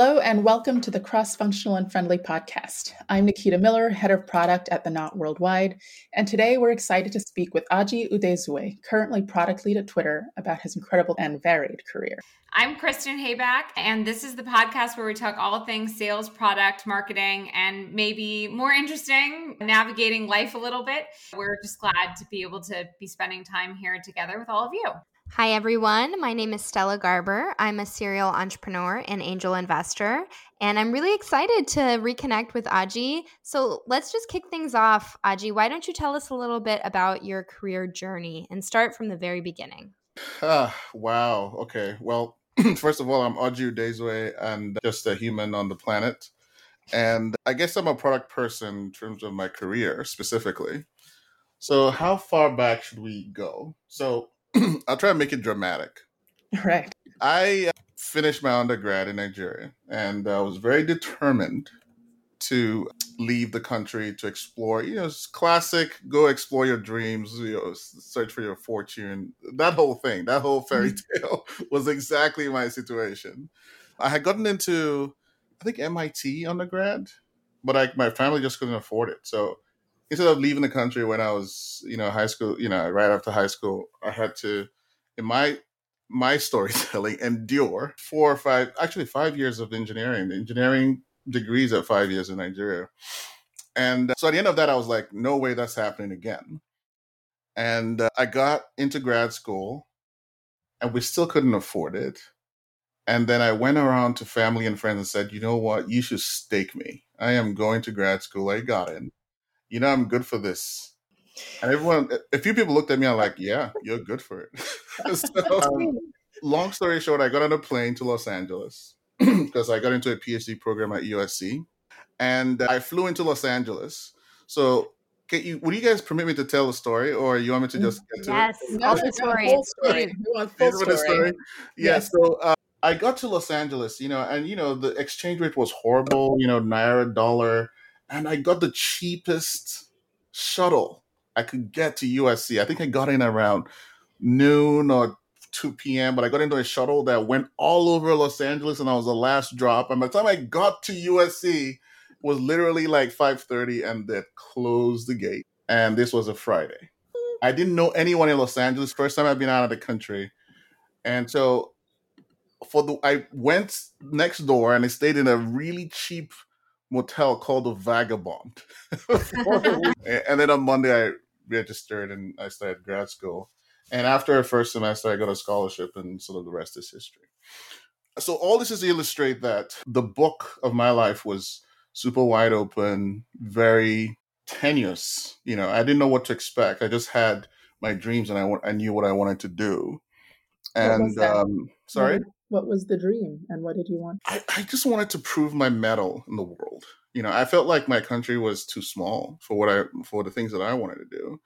Hello, and welcome to the Cross Functional and Friendly podcast. I'm Nikita Miller, head of product at The Knot Worldwide, and today we're excited to speak with Oji Udezue, currently product lead at Twitter, about his incredible and varied career. I'm Kristen Hayback, and this is the podcast where we talk all things sales, product, marketing, and maybe more interesting, navigating life a little bit. We're just glad to be able to be spending time here together with all of you. Hi, everyone. My name is Stella Garber. I'm a serial entrepreneur and angel investor, and I'm really excited to reconnect with Oji. So let's just kick things off. Oji, why don't you tell us a little bit about your career journey and start from the very beginning? Ah, wow. Okay. Well, first of all, I'm Oji Udezue and just a human on the planet. And I guess I'm a product person in terms of my career specifically. So, how far back should we go? So, I'll try to make it dramatic. Right. I uh, finished my undergrad in Nigeria and I was very determined to leave the country to explore, you know, it's classic go explore your dreams, you know, search for your fortune. That whole thing, that whole fairy mm-hmm. tale was exactly my situation. I had gotten into, I think, MIT undergrad, but I, my family just couldn't afford it. So instead of leaving the country when I was, you know, high school, you know, right after high school, I had to, in my my storytelling, endure four or five, actually five years of engineering, engineering degrees at five years in Nigeria. And so at the end of that, I was like, no way that's happening again. And uh, I got into grad school and we still couldn't afford it. And then I went around to family and friends and said, you know what? You should stake me. I am going to grad school. I got in you know, I'm good for this. And everyone, a few people looked at me I'm like, yeah, you're good for it. so, um, long story short, I got on a plane to Los Angeles because I got into a PhD program at USC, and I flew into Los Angeles. So, can you, would you guys permit me to tell the story, or you want me to just get to yes, it? Yes, the story. Full story. Full story. story. Yeah, yes. so uh, I got to Los Angeles, you know, and you know the exchange rate was horrible. You know, naira dollar and I got the cheapest shuttle I could get to USC. I think I got in around noon or 2 p.m., but I got into a shuttle that went all over Los Angeles and I was the last drop. And by the time I got to USC, was literally like 5:30 and they closed the gate. And this was a Friday. I didn't know anyone in Los Angeles. First time I've been out of the country. And so for the I went next door and I stayed in a really cheap motel called the Vagabond. and then on Monday, I registered and I started grad school. And after a first semester, I got a scholarship, and sort of the rest is history. So all this is to illustrate that the book of my life was super wide open, very tenuous. You know, I didn't know what to expect. I just had my dreams, and I I knew what I wanted to do. And um, sorry, what was the dream and what did you want? I, I just wanted to prove my mettle in the world. You know, I felt like my country was too small for what I for the things that I wanted to do.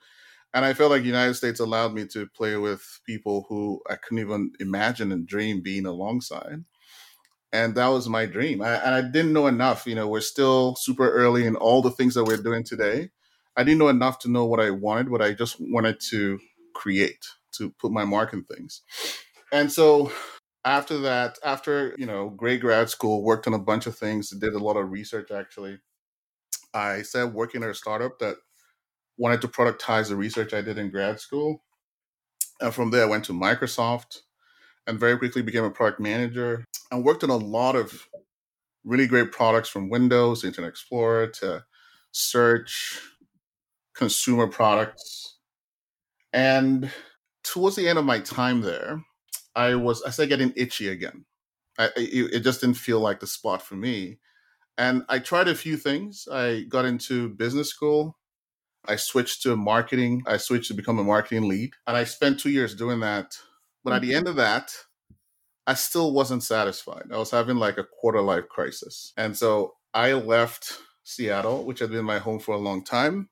And I felt like the United States allowed me to play with people who I couldn't even imagine and dream being alongside. And that was my dream. I, and I didn't know enough. You know, we're still super early in all the things that we're doing today. I didn't know enough to know what I wanted, but I just wanted to create, to put my mark in things. And so after that, after you know, great grad school, worked on a bunch of things, did a lot of research. Actually, I started working at a startup that wanted to productize the research I did in grad school. And from there, I went to Microsoft and very quickly became a product manager and worked on a lot of really great products from Windows, Internet Explorer to search, consumer products. And towards the end of my time there, I was I started getting itchy again. I, it, it just didn't feel like the spot for me. And I tried a few things. I got into business school. I switched to marketing. I switched to become a marketing lead. And I spent two years doing that. But at the end of mm-hmm. that, I still wasn't satisfied. I was having like a quarter life crisis. And so I left Seattle, which had been my home for a long time,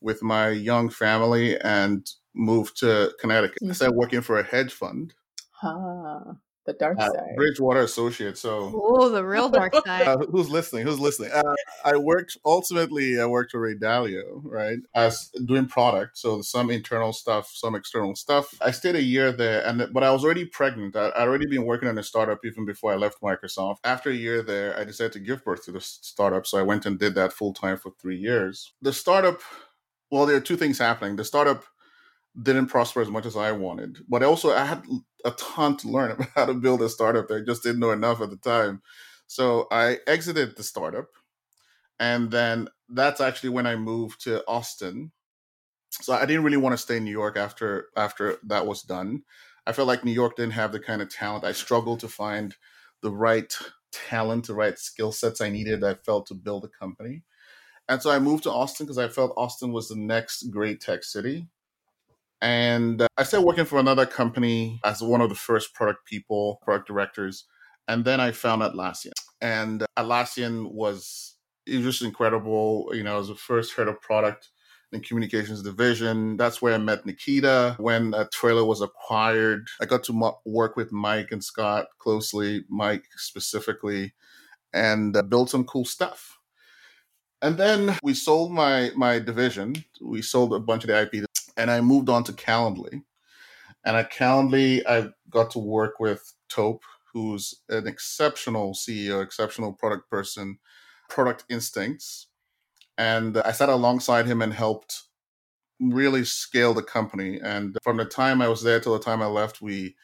with my young family and moved to Connecticut. I mm. started working for a hedge fund Ah. The dark uh, side. Bridgewater Associates. So, oh, the real dark side. Uh, who's listening? Who's listening? Uh, I worked ultimately. I worked for Ray Dalio, right, as doing product. So some internal stuff, some external stuff. I stayed a year there, and but I was already pregnant. I, I'd already been working on a startup even before I left Microsoft. After a year there, I decided to give birth to the startup. So I went and did that full time for three years. The startup. Well, there are two things happening. The startup didn't prosper as much as I wanted. But also, I had a ton to learn about how to build a startup. I just didn't know enough at the time. So I exited the startup. And then that's actually when I moved to Austin. So I didn't really want to stay in New York after after that was done. I felt like New York didn't have the kind of talent. I struggled to find the right talent, the right skill sets I needed. I felt to build a company. And so I moved to Austin because I felt Austin was the next great tech city. And uh, I started working for another company as one of the first product people, product directors. And then I found Atlassian. And Atlassian was, it was just incredible. You know, I was the first head of product in communications division. That's where I met Nikita when uh, Trello was acquired. I got to mo- work with Mike and Scott closely, Mike specifically, and uh, build some cool stuff. And then we sold my my division. We sold a bunch of the IP and I moved on to Calendly. And at Calendly, I got to work with Tope, who's an exceptional CEO, exceptional product person, product instincts. And I sat alongside him and helped really scale the company. And from the time I was there till the time I left, we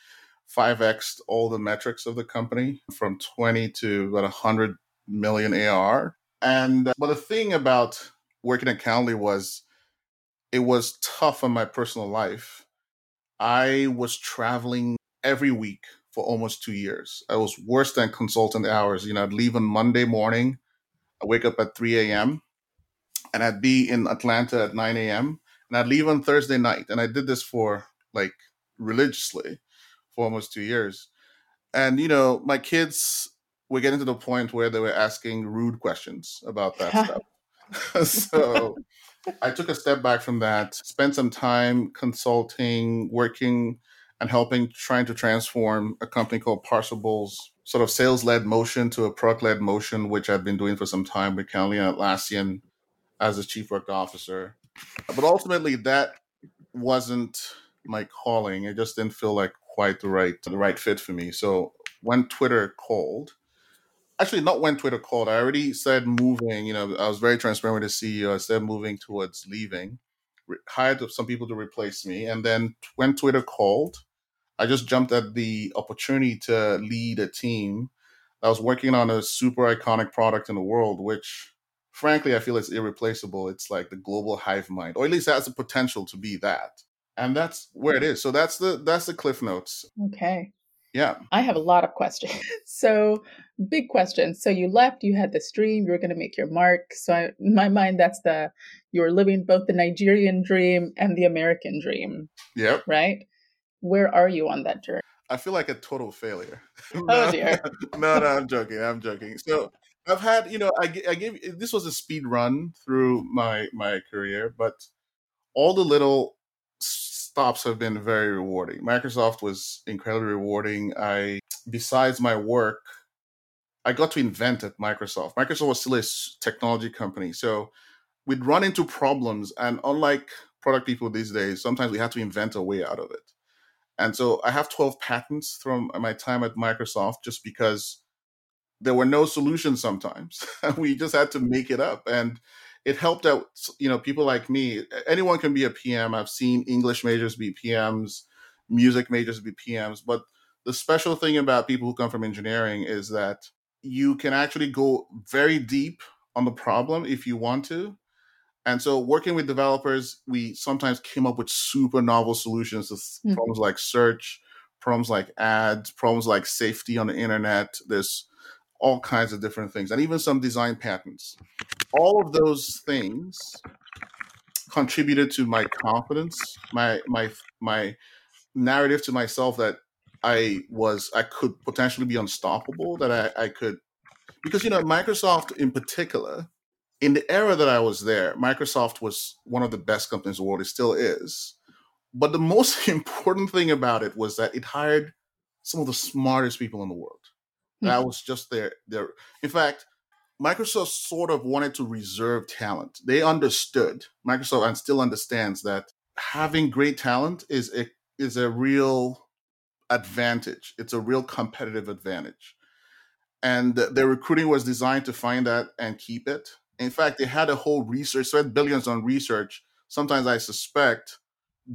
5xed all the metrics of the company from 20 to about 100 million AR. And but the thing about working at Calendly was it was tough on my personal life. I was traveling every week for almost two years. I was worse than consultant hours. You know, I'd leave on Monday morning, I wake up at 3 a.m., and I'd be in Atlanta at 9 a.m., and I'd leave on Thursday night. And I did this for like religiously for almost two years. And, you know, my kids were getting to the point where they were asking rude questions about that stuff. so I took a step back from that, spent some time consulting, working, and helping trying to transform a company called Parsable's sort of sales led motion to a product led motion, which I've been doing for some time with and Atlassian as a chief work officer. But ultimately, that wasn't my calling. It just didn't feel like quite the right the right fit for me. So when Twitter called, actually not when Twitter called. I already said moving. You know, I was very transparent with the CEO. I said moving towards leaving. Re- hired some people to replace me, and then when Twitter called, I just jumped at the opportunity to lead a team that was working on a super iconic product in the world, which frankly I feel is irreplaceable. It's like the global hive mind, or at least has the potential to be that. And that's where it is. So that's the that's the cliff notes. Okay. Yeah. I have a lot of questions. So, big questions. So, you left, you had this dream, you were going to make your mark. So, I, in my mind, that's the, you were living both the Nigerian dream and the American dream. Yep. Right? Where are you on that journey? I feel like a total failure. oh, dear. no, no, I'm joking. I'm joking. So, I've had, you know, I, I gave this was a speed run through my my career, but all the little stops have been very rewarding. Microsoft was incredibly rewarding. I, besides my work, I got to invent at Microsoft. Microsoft was still a technology company, so we'd run into problems, and unlike product people these days, sometimes we had to invent a way out of it. And so I have 12 patents from my time at Microsoft just because there were no solutions sometimes. we just had to make it up. And it helped out you know people like me anyone can be a pm i've seen english majors be pms music majors be pms but the special thing about people who come from engineering is that you can actually go very deep on the problem if you want to. And so working with developers we sometimes came up with super novel solutions to mm-hmm. problems like search problems like ads problems like safety on the internet. There's all kinds of different things and even some design patents all of those things contributed to my confidence, my my my narrative to myself that I was I could potentially be unstoppable, that I, I could because you know Microsoft in particular, in the era that I was there, Microsoft was one of the best companies in the world. It still is. But the most important thing about it was that it hired some of the smartest people in the world. Mm-hmm. That was just their their. In fact, Microsoft sort of wanted to reserve talent. They understood Microsoft and still understands that having great talent is a is a real advantage. It's a real competitive advantage. And their recruiting was designed to find that and keep it. In fact, they had a whole research, spent billions on research, sometimes I suspect,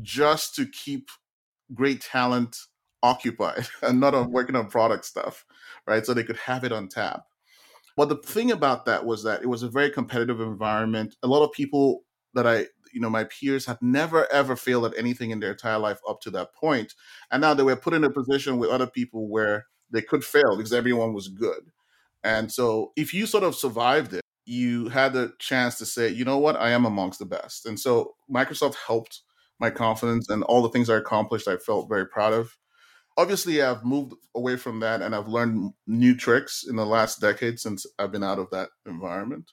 just to keep great talent occupied and not on working on product stuff, right? So they could have it on tap. But the thing about that was that it was a very competitive environment. A lot of people that I, you know, my peers had never ever failed at anything in their entire life up to that point. And now they were put in a position with other people where they could fail because everyone was good. And so if you sort of survived it, you had the chance to say, you know what, I am amongst the best. And so Microsoft helped my confidence and all the things I accomplished, I felt very proud of. Obviously, I've moved away from that and I've learned new tricks in the last decade since I've been out of that environment.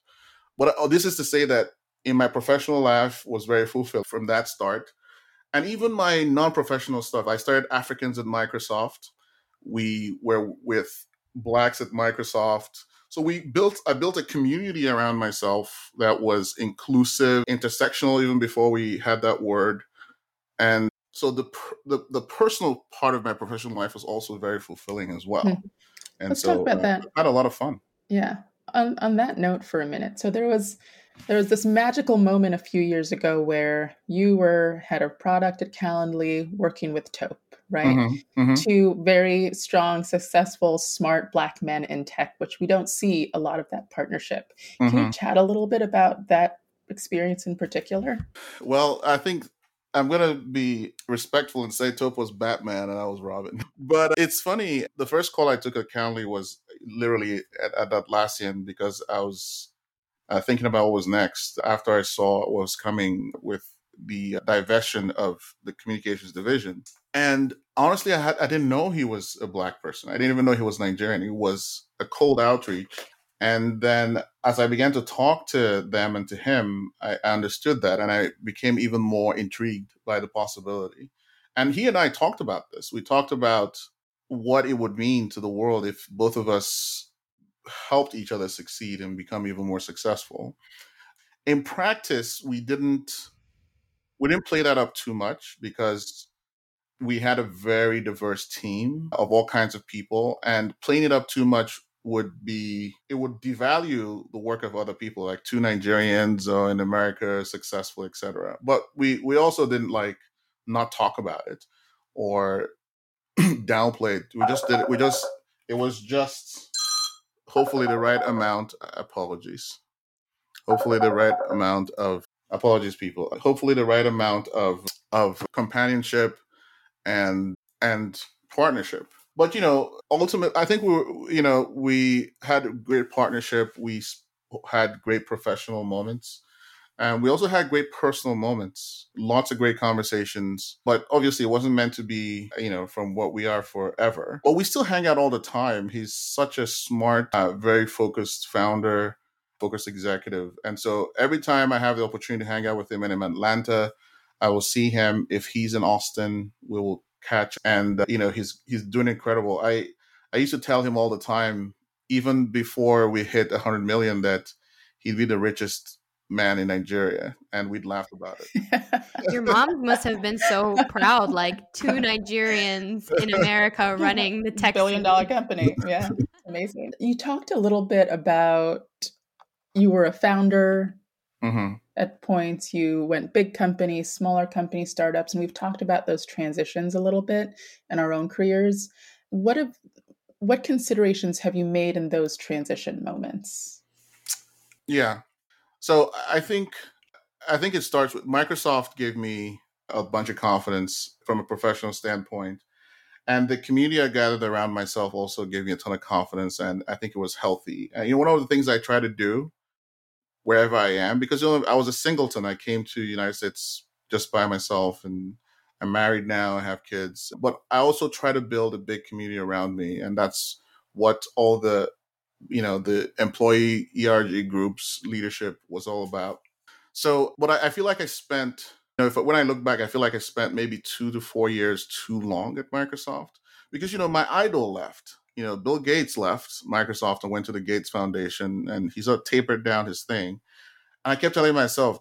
But uh, this is to say that in my professional life was very fulfilled from that start. And even my non-professional stuff, I started Africans at Microsoft. We were with blacks at Microsoft. So we built I built a community around myself that was inclusive, intersectional even before we had that word. And so the the, the personal part of my professional life was also very fulfilling as well. Hmm. And Let's so talk about uh, that. I had a lot of fun. Yeah. On on that note for a minute. So there was there was this magical moment a few years ago where you were head of product at Calendly working with Tope, right? Mm-hmm, mm-hmm. Two very strong, successful, smart black men in tech, which we don't see a lot of that partnership. Mm-hmm. Can you mm-hmm. chat a little bit about that experience in particular? Well, I think I'm to be respectful and say Tope was Batman and I was Robin. But it's funny, the first call I took at Calendly was literally at, at Atlassian because I was uh, thinking about what was next after I saw what was coming with the diversion of the communications division. And honestly, I, had, I didn't know he was a black person. I didn't even know he was Nigerian. He was a cold outreach. And then as I began to talk to them and to him, I understood that and I became even more intrigued by the possibility. And he and I talked about this. We talked about what it would mean to the world if both of us helped each other succeed and become even more successful. In practice, we didn't we didn't play that up too much because we had a very diverse team of all kinds of people and playing it up too much would be it would devalue the work of other people like two nigerians uh, in america successful etc but we we also didn't like not talk about it or downplay it. We just did it we just it was just hopefully the right amount apologies. Hopefully the right amount of apologies people. Hopefully the right amount of of companionship and and partnership but you know ultimately i think we were you know we had a great partnership we had great professional moments and we also had great personal moments, lots of great conversations. But obviously, it wasn't meant to be, you know, from what we are forever. But we still hang out all the time. He's such a smart, uh, very focused founder, focused executive. And so every time I have the opportunity to hang out with him and in Atlanta, I will see him. If he's in Austin, we will catch. And, uh, you know, he's, he's doing incredible. I, I used to tell him all the time, even before we hit 100 million, that he'd be the richest man in Nigeria, and we'd laugh about it. Your mom must have been so proud, like two Nigerians in America running the tech billion dollar company. Yeah, amazing. You talked a little bit about you were a founder. Mm-hmm. At points, you went big companies, smaller companies, startups, and we've talked about those transitions a little bit in our own careers. What have what considerations have you made in those transition moments? Yeah, so I think I think it starts with Microsoft gave me a bunch of confidence from a professional standpoint. And the community I gathered around myself also gave me a ton of confidence, and I think it was healthy. And you know, one of the things I try to do wherever I am, because you know, I was a singleton. I came to United States just by myself, and I'm married now. I have kids, but I also try to build a big community around me, and that's what all the you know the employee erg groups leadership was all about so what i, I feel like i spent you know if when i look back i feel like i spent maybe two to four years too long at microsoft because you know my idol left. You know, Bill Gates left Microsoft and went to the Gates Foundation, and he sort uh, of tapered down his thing. And I kept telling myself,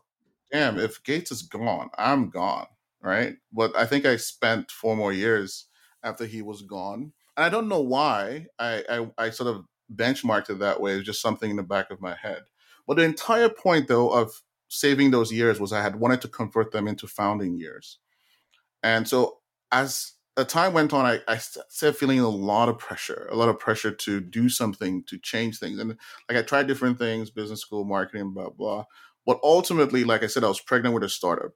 "Damn, if Gates is gone, I'm gone." Right? But I think I spent four more years after he was gone, and I don't know why. I I, I sort of benchmarked it that way. It's just something in the back of my head. But the entire point, though, of saving those years was I had wanted to convert them into founding years. And so as the time went on, I, I started feeling a lot of pressure, a lot of pressure to do something, to change things. And like I tried different things, business school, marketing, blah, blah. But ultimately, like I said, I was pregnant with a startup.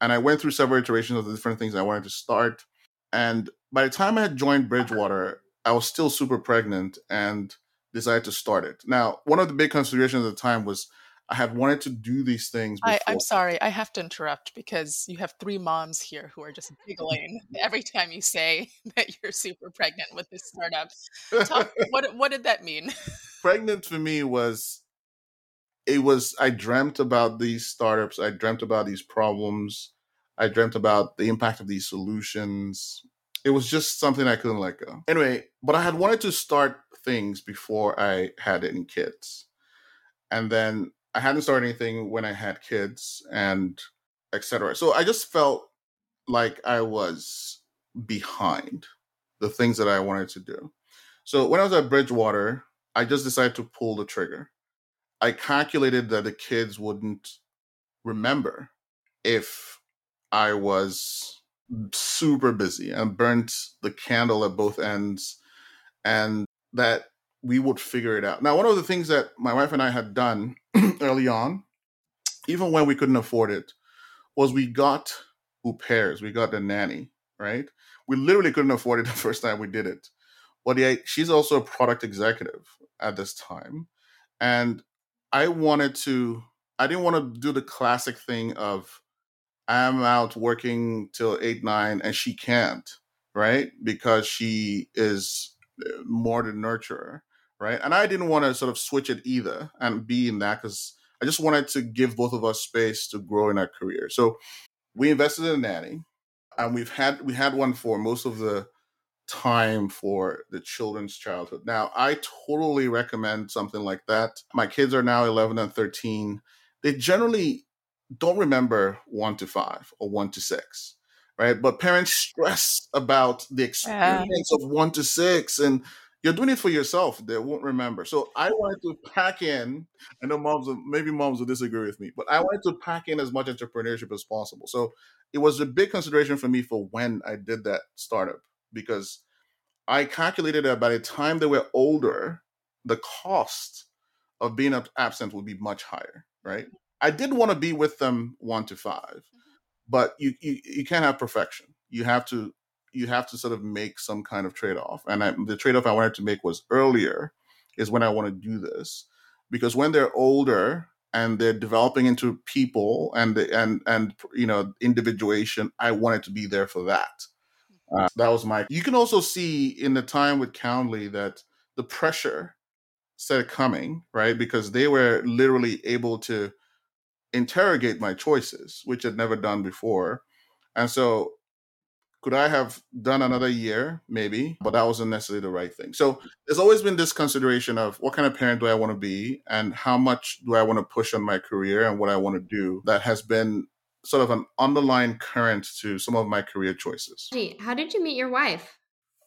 And I went through several iterations of the different things I wanted to start. And by the time I had joined Bridgewater, I was still super pregnant and decided to start it. Now, one of the big considerations at the time was I had wanted to do these things. I, am sorry, I have to interrupt because you have three moms here who are just giggling every time you say that you're super pregnant with this startup. Talk, what what did that mean? Pregnant for me was it was I dreamt about these startups. I dreamt about these problems. I dreamt about the impact of these solutions. It was just something I couldn't let go. Anyway, but I had wanted to start things before I had any kids. And then I hadn't started anything when I had kids and etc. So I just felt like I was behind the things that I wanted to do. So when I was at Bridgewater, I just decided to pull the trigger. I calculated that the kids wouldn't remember if I was super busy and burnt the candle at both ends and that we would figure it out. Now, one of the things that my wife and I had done early on, even when we couldn't afford it, was we got who pairs, we got the nanny, right? We literally couldn't afford it the first time we did it. But yeah, she's also a product executive at this time. And I wanted to, I didn't want to do the classic thing of I'm out working till eight, nine, and she can't, right? Because she is uh, more the nurturer right? And I didn't want to sort of switch it either and be in that because I just wanted to give both of us space to grow in our career. So we invested in a nanny, and we've had we had one for most of the time for the children's childhood. Now, I totally recommend something like that. My kids are now 11 and 13. They generally don't remember 1 to 5 or 1 to 6, right? But parents stress about the experience yeah. of 1 to 6 and you're doing it for yourself. They won't remember. So I wanted to pack in. I know moms, maybe moms will disagree with me, but I wanted to pack in as much entrepreneurship as possible. So it was a big consideration for me for when I did that startup because I calculated that by the time they were older, the cost of being absent would be much higher. Right. I did want to be with them one to five, mm-hmm. but you, you you can't have perfection. You have to you have to sort of make some kind of trade off. And I, the trade off I wanted to make was earlier is when I want to do this, because when they're older and they're developing into people and and and you know individuation, I wanted to be there for that. Uh, that was my. You can also see in the time with Calendly that the pressure started coming, right? Because they were literally able to interrogate my choices, which I'd never done before. And so could I have done another year? Maybe, but that wasn't necessarily the right thing. So there's always been this consideration of what kind of parent do I want to be and how much do I want to push on my career and what I want to do that has been sort of an underlying current to some of my career choices. How did you meet your wife?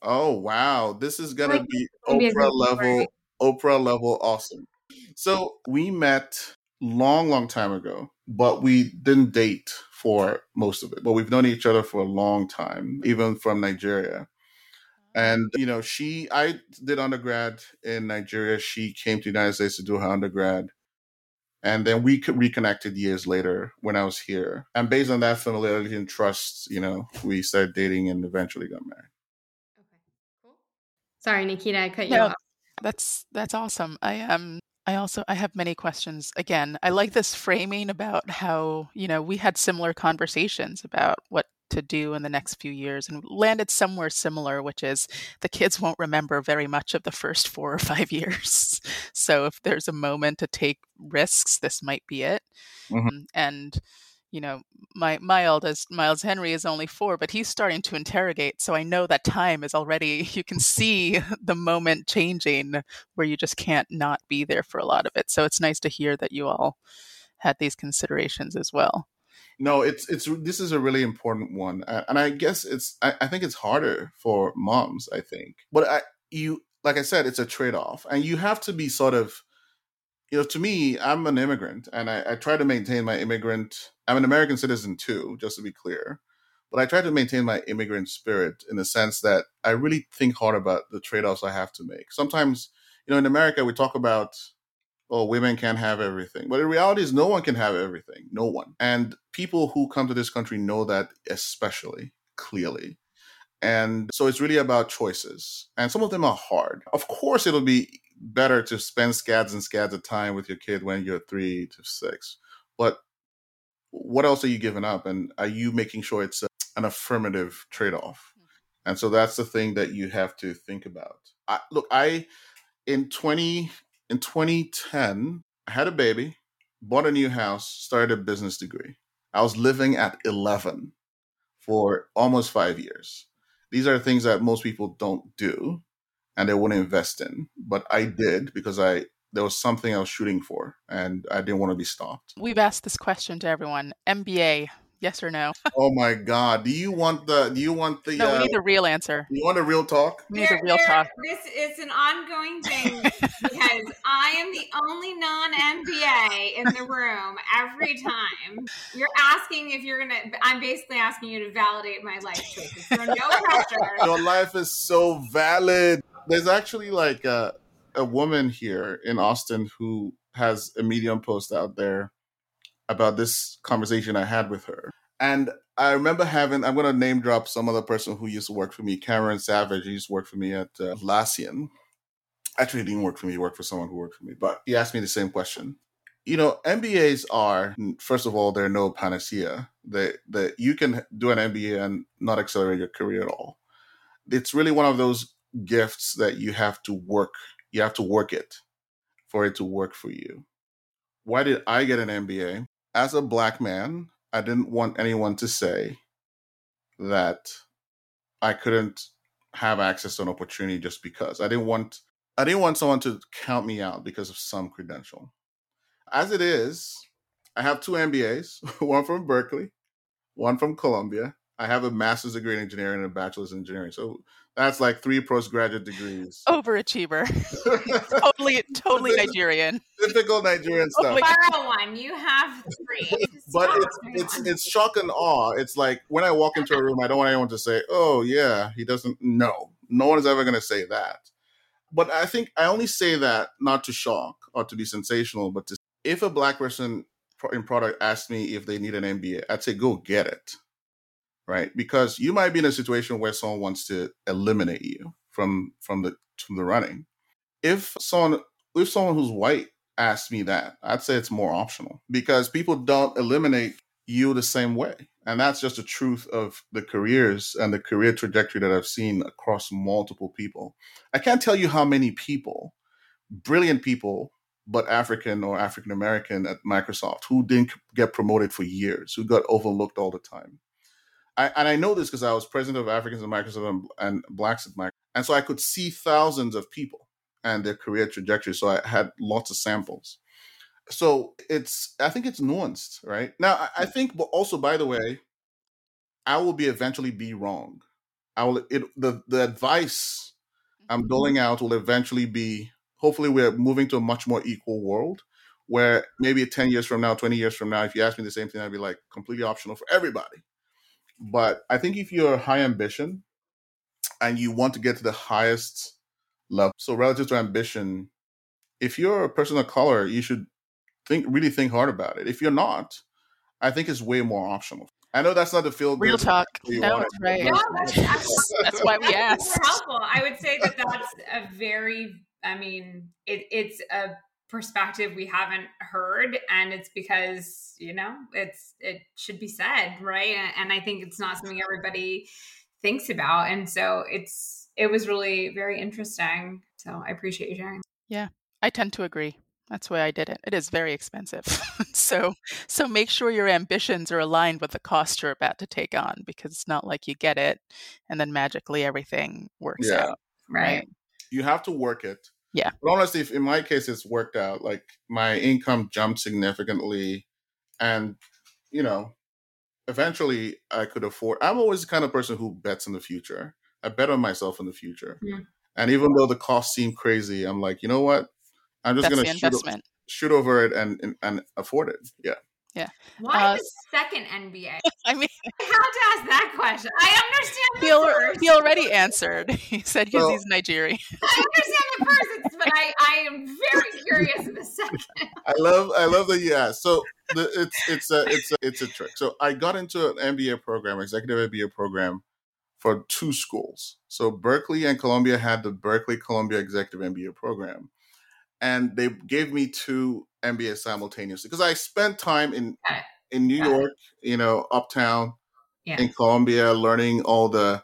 Oh, wow. This is going to be Oprah level, Oprah level awesome. So we met long, long time ago, but we didn't date for most of it. But we've known each other for a long time, even from Nigeria. And you know, she I did undergrad in Nigeria. She came to the United States to do her undergrad. And then we reconnected years later when I was here. And based on that familiarity and trust, you know, we started dating and eventually got married. Okay, cool. Sorry, Nikita, I cut you no, off. That's that's awesome. I um I also I have many questions. Again, I like this framing about how, you know, we had similar conversations about what to do in the next few years and landed somewhere similar, which is the kids won't remember very much of the first four or five years. So if there's a moment to take risks, this might be it. Mm-hmm. And you know, my my eldest Miles Henry is only four, but he's starting to interrogate. So I know that time is already. You can see the moment changing where you just can't not be there for a lot of it. So it's nice to hear that you all had these considerations as well. No, it's it's this is a really important one, and I guess it's I, I think it's harder for moms. I think, but I you like I said, it's a trade off, and you have to be sort of you know, to me, I'm an immigrant and I, I, try to maintain my immigrant. I'm an American citizen too, just to be clear. But I try to maintain my immigrant spirit in the sense that I really think hard about the trade offs I have to make. Sometimes, you know, in America, we talk about, oh, women can't have everything. But the reality is, no one can have everything. No one. And people who come to this country know that especially clearly. And so it's really about choices. And some of them are hard. Of course, it'll be better to spend scads and scads of time with your kid when you're three to six. But what else are you giving up? And are you making sure it's a, an affirmative trade off? Mm-hmm. And so that's the thing that you have to think about. I, look, I in 20 in 2010, I had a baby, bought a new house, started a business degree. I was living at 11 for almost 5 years. These are things that most people don't do and they wouldn't invest in. But I did because I there was something I was shooting for and I didn't want to be stopped. We've asked this question to everyone. MBA, yes or no? oh my god. Do you want the do you want the No, uh, we need the real answer. You want a real talk? We need a real talk. This is an ongoing thing because I am the only non-MBA in the room every time. You're asking if you're gonna I'm basically asking you to validate my life choices. So no pressure. Your life is so valid there's actually like a, a woman here in Austin who has a Medium post out there about this conversation I had with her. And I remember having, I'm going to name drop some other person who used to work for me, Cameron Savage. He used to work for me at uh, Atlassian. Actually, didn't work for me. He worked for someone who worked for me. But he asked me the same question. You know, MBAs are, first of all, they're no panacea. That they, you can do an MBA and not accelerate your career at all. It's really one of those gifts that you have to work you have to work it for it to work for you. Why did i get an mba as a black man i didn't want anyone to say that i couldn't have access to an opportunity just because. I didn't want i didn't want someone to count me out because of some credential. As it is i have two mbas one from berkeley one from columbia I have a master's degree in engineering and a bachelor's in engineering. So that's like three postgraduate degrees. Overachiever. totally, totally Nigerian. Typical Nigerian stuff. Borrow one. You have three. but it's it's it's shock and awe. It's like when I walk into a room, I don't want anyone to say, "Oh yeah, he doesn't." No, no one is ever going to say that. But I think I only say that not to shock or to be sensational, but to if a black person in product asked me if they need an MBA, I'd say go get it right? Because you might be in a situation where someone wants to eliminate you from from the from the running. If someone if someone who's white asked me that, I'd say it's more optional because people don't eliminate you the same way. And that's just the truth of the careers and the career trajectory that I've seen across multiple people. I can't tell you how many people, brilliant people, but African or African American at Microsoft who didn't get promoted for years, who got overlooked all the time. I, and I know this because I was president of Africans in Microsoft and, and Blacks at Microsoft. And so I could see thousands of people and their career trajectory. So I had lots of samples. So it's, I think it's nuanced, right? Now, I, I think, but also, by the way, I will be eventually be wrong. I will, it, the, the advice I'm mm-hmm. doling out will eventually be, hopefully, we're moving to a much more equal world where maybe 10 years from now, 20 years from now, if you ask me the same thing, I'd be like completely optional for everybody. But I think if you're high ambition and you want to get to the highest level, so relative to ambition, if you're a person of color, you should think really think hard about it. If you're not, I think it's way more optional. I know that's not the field. Real talk. No, that's right. No, that's, that's, why we asked. helpful. I would say that that's a very. I mean, it, it's a perspective we haven't heard and it's because you know it's it should be said right and, i think it's not something everybody thinks about and so it's it was really very interesting so i appreciate you sharing yeah i tend to agree That's why I did it. It is very expensive. so so make sure your ambitions are aligned with the cost you're about to take on because it's not like you get it and then magically everything works Yeah. out. Right. You have to work it. Yeah. But honestly, if in my case, it's worked out. Like my income jumped significantly, and you know, eventually I could afford. I'm always the kind of person who bets in the future. I bet on myself in the future, Yeah. and even though the costs seem crazy, I'm like, you know what? I'm just That's gonna shoot, o- shoot over it and, and and afford it. Yeah. Why Uh, the second MBA? I mean, I have to ask that question. I understand the he, al- first. he already answered. He said because Well- he's Nigerian. I understand the first, but I, I am very curious in the second. I love I love that you asked. So the, it's it's a it's a it's a trick. So I got into an MBA program, executive MBA program, for two schools. So Berkeley and Columbia had the Berkeley Columbia Executive MBA program, and they gave me two MBAs simultaneously because I spent time in in New Got it. York, you know, uptown, Yeah. in Columbia, learning all the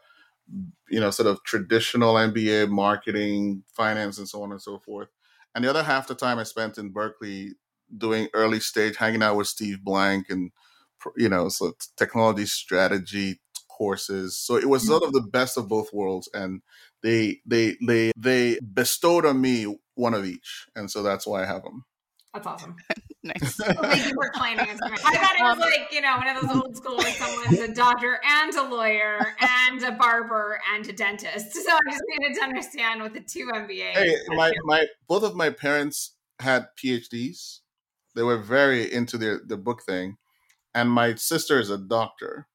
you know sort of traditional MBA marketing, finance, and so on and so forth. And the other half the time I spent in Berkeley doing early stage, hanging out with Steve Blank and you know, so technology strategy courses. So it was mm-hmm. sort of the best of both worlds, and they they they they bestowed on me one of each, and so that's why I have them. That's awesome. nice. Well, thank you for claiming it. I thought it was Um, like, you know, one of those old school where someone's a doctor and a lawyer and a barber and a dentist. So I just needed to understand what the two MBAs. hey, my my both of my parents had PhDs. They were very into their the book thing, and my sister is a doctor,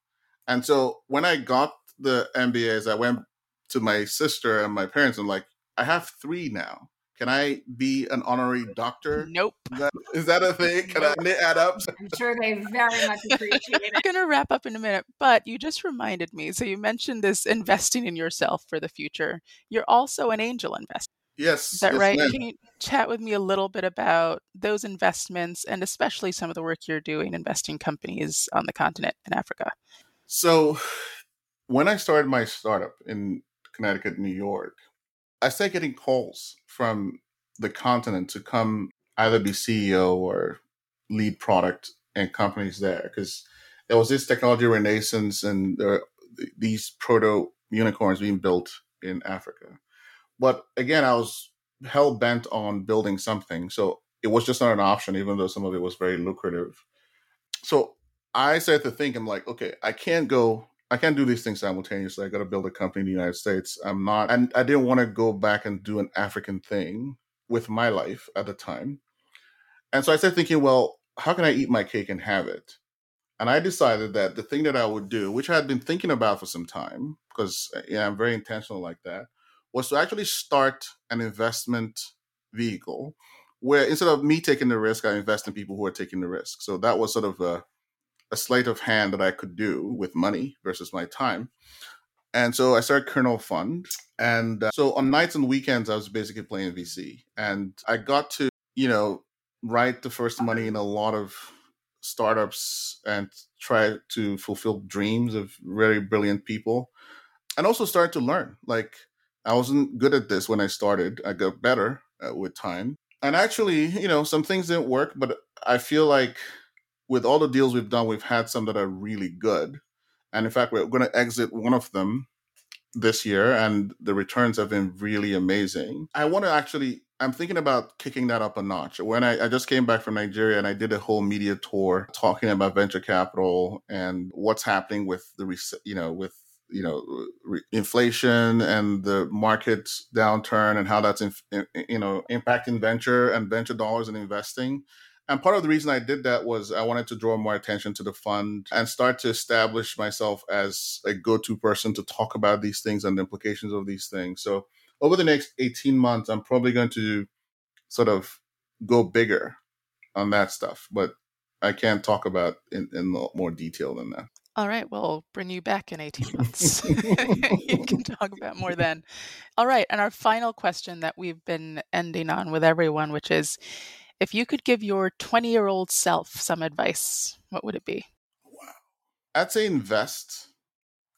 and so when I got the MBAs, I went to my sister and my parents and like, I have three now. Can I be an honorary doctor? Nope. Is that, is that a thing? Can I knit add up? I'm sure they very much appreciate it. We're going to wrap up in a minute, but you just reminded me. So you mentioned this investing in yourself for the future. You're also an angel investor. Yes. Is that yes, right? ma'am. Can you chat with me a little bit about those investments and especially some of the work you're doing investing companies on the continent in Africa? So, when I started my startup in Connecticut, New York, I started getting calls from the continent to come either be CEO or lead product and companies there because there was this technology renaissance and there these proto unicorns being built in Africa. But again, I was hell bent on building something. So it was just not an option, even though some of it was very lucrative. So I started to think, I'm like, okay, I can't go, I can't do these things simultaneously. I got to build a company in the United States. I'm not, and I didn't want to go back and do an African thing with my life at the time. And so I started thinking, well, how can I eat my cake and have it? And I decided that the thing that I would do, which I had been thinking about for some time, because uh, yeah, I'm very intentional like that, was to actually start an investment vehicle where instead of me taking the risk, I invest in people who are taking the risk. So that was sort of a, a sleight of hand that I could do with money versus my time. And so I started Kernel Fund. And uh, so on nights and weekends, I was basically playing VC. And I got to, you know, write the first money in a lot of startups and try to fulfill dreams of very brilliant people. And also start to learn. Like, I wasn't good at this when I started. I got better uh, with time. And actually, you know, some things didn't work, but I feel like with all the deals we've done, we've had some that are really good. And in fact, we're going to exit one of them this year, and the returns have been really amazing. I want to actually, I'm thinking about kicking that up a notch. When I, I just came back from Nigeria and I did a whole media tour talking about venture capital and what's happening with the, you know, with you know re- inflation and the market downturn and how that's inf- you know impacting venture and venture dollars and investing and part of the reason I did that was I wanted to draw more attention to the fund and start to establish myself as a go to person to talk about these things and the implications of these things. So, over the next 18 months, I'm probably going to sort of go bigger on that stuff, but I can't talk about in, in more detail than that. All right, we'll bring you back in 18 months. you can talk about more then. All right, and our final question that we've been ending on with everyone, which is if you could give your 20 year old self some advice, what would it be? Wow. I'd say invest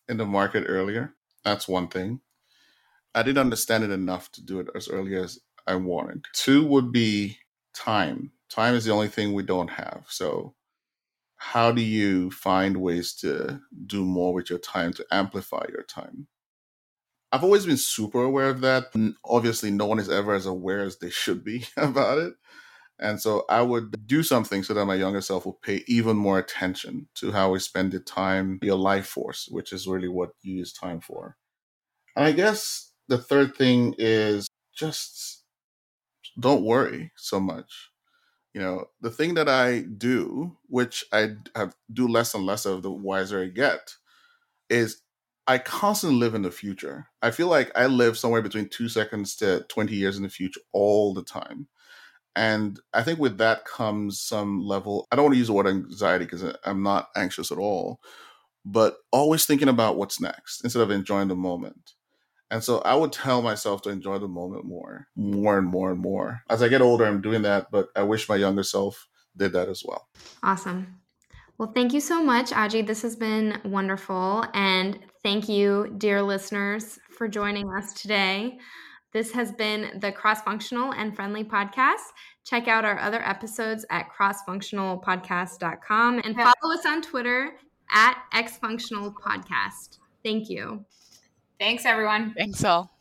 in the market earlier. That's one thing. I didn't understand it enough to do it as early as I wanted. Two would be time. Time is the only thing we don't have. So, how do you find ways to do more with your time to amplify your time? I've always been super aware of that. Obviously, no one is ever as aware as they should be about it. And so I would do something so that my younger self will pay even more attention to how we spend the time, your life force, which is really what you use time for. And I guess the third thing is just don't worry so much. You know, the thing that I do, which I have do less and less of the wiser I get, is I constantly live in the future. I feel like I live somewhere between two seconds to 20 years in the future all the time. And I think with that comes some level, I don't want to use the word anxiety because I'm not anxious at all, but always thinking about what's next instead of enjoying the moment. And so I would tell myself to enjoy the moment more, more and more and more. As I get older, I'm doing that, but I wish my younger self did that as well. Awesome. Well, thank you so much, Oji. This has been wonderful. And thank you, dear listeners, for joining us today. This has been the Cross Functional and Friendly podcast. Check out our other episodes at crossfunctionalpodcast.com and follow us on Twitter at xfunctionalpodcast. Thank you. Thanks, everyone. Thanks all.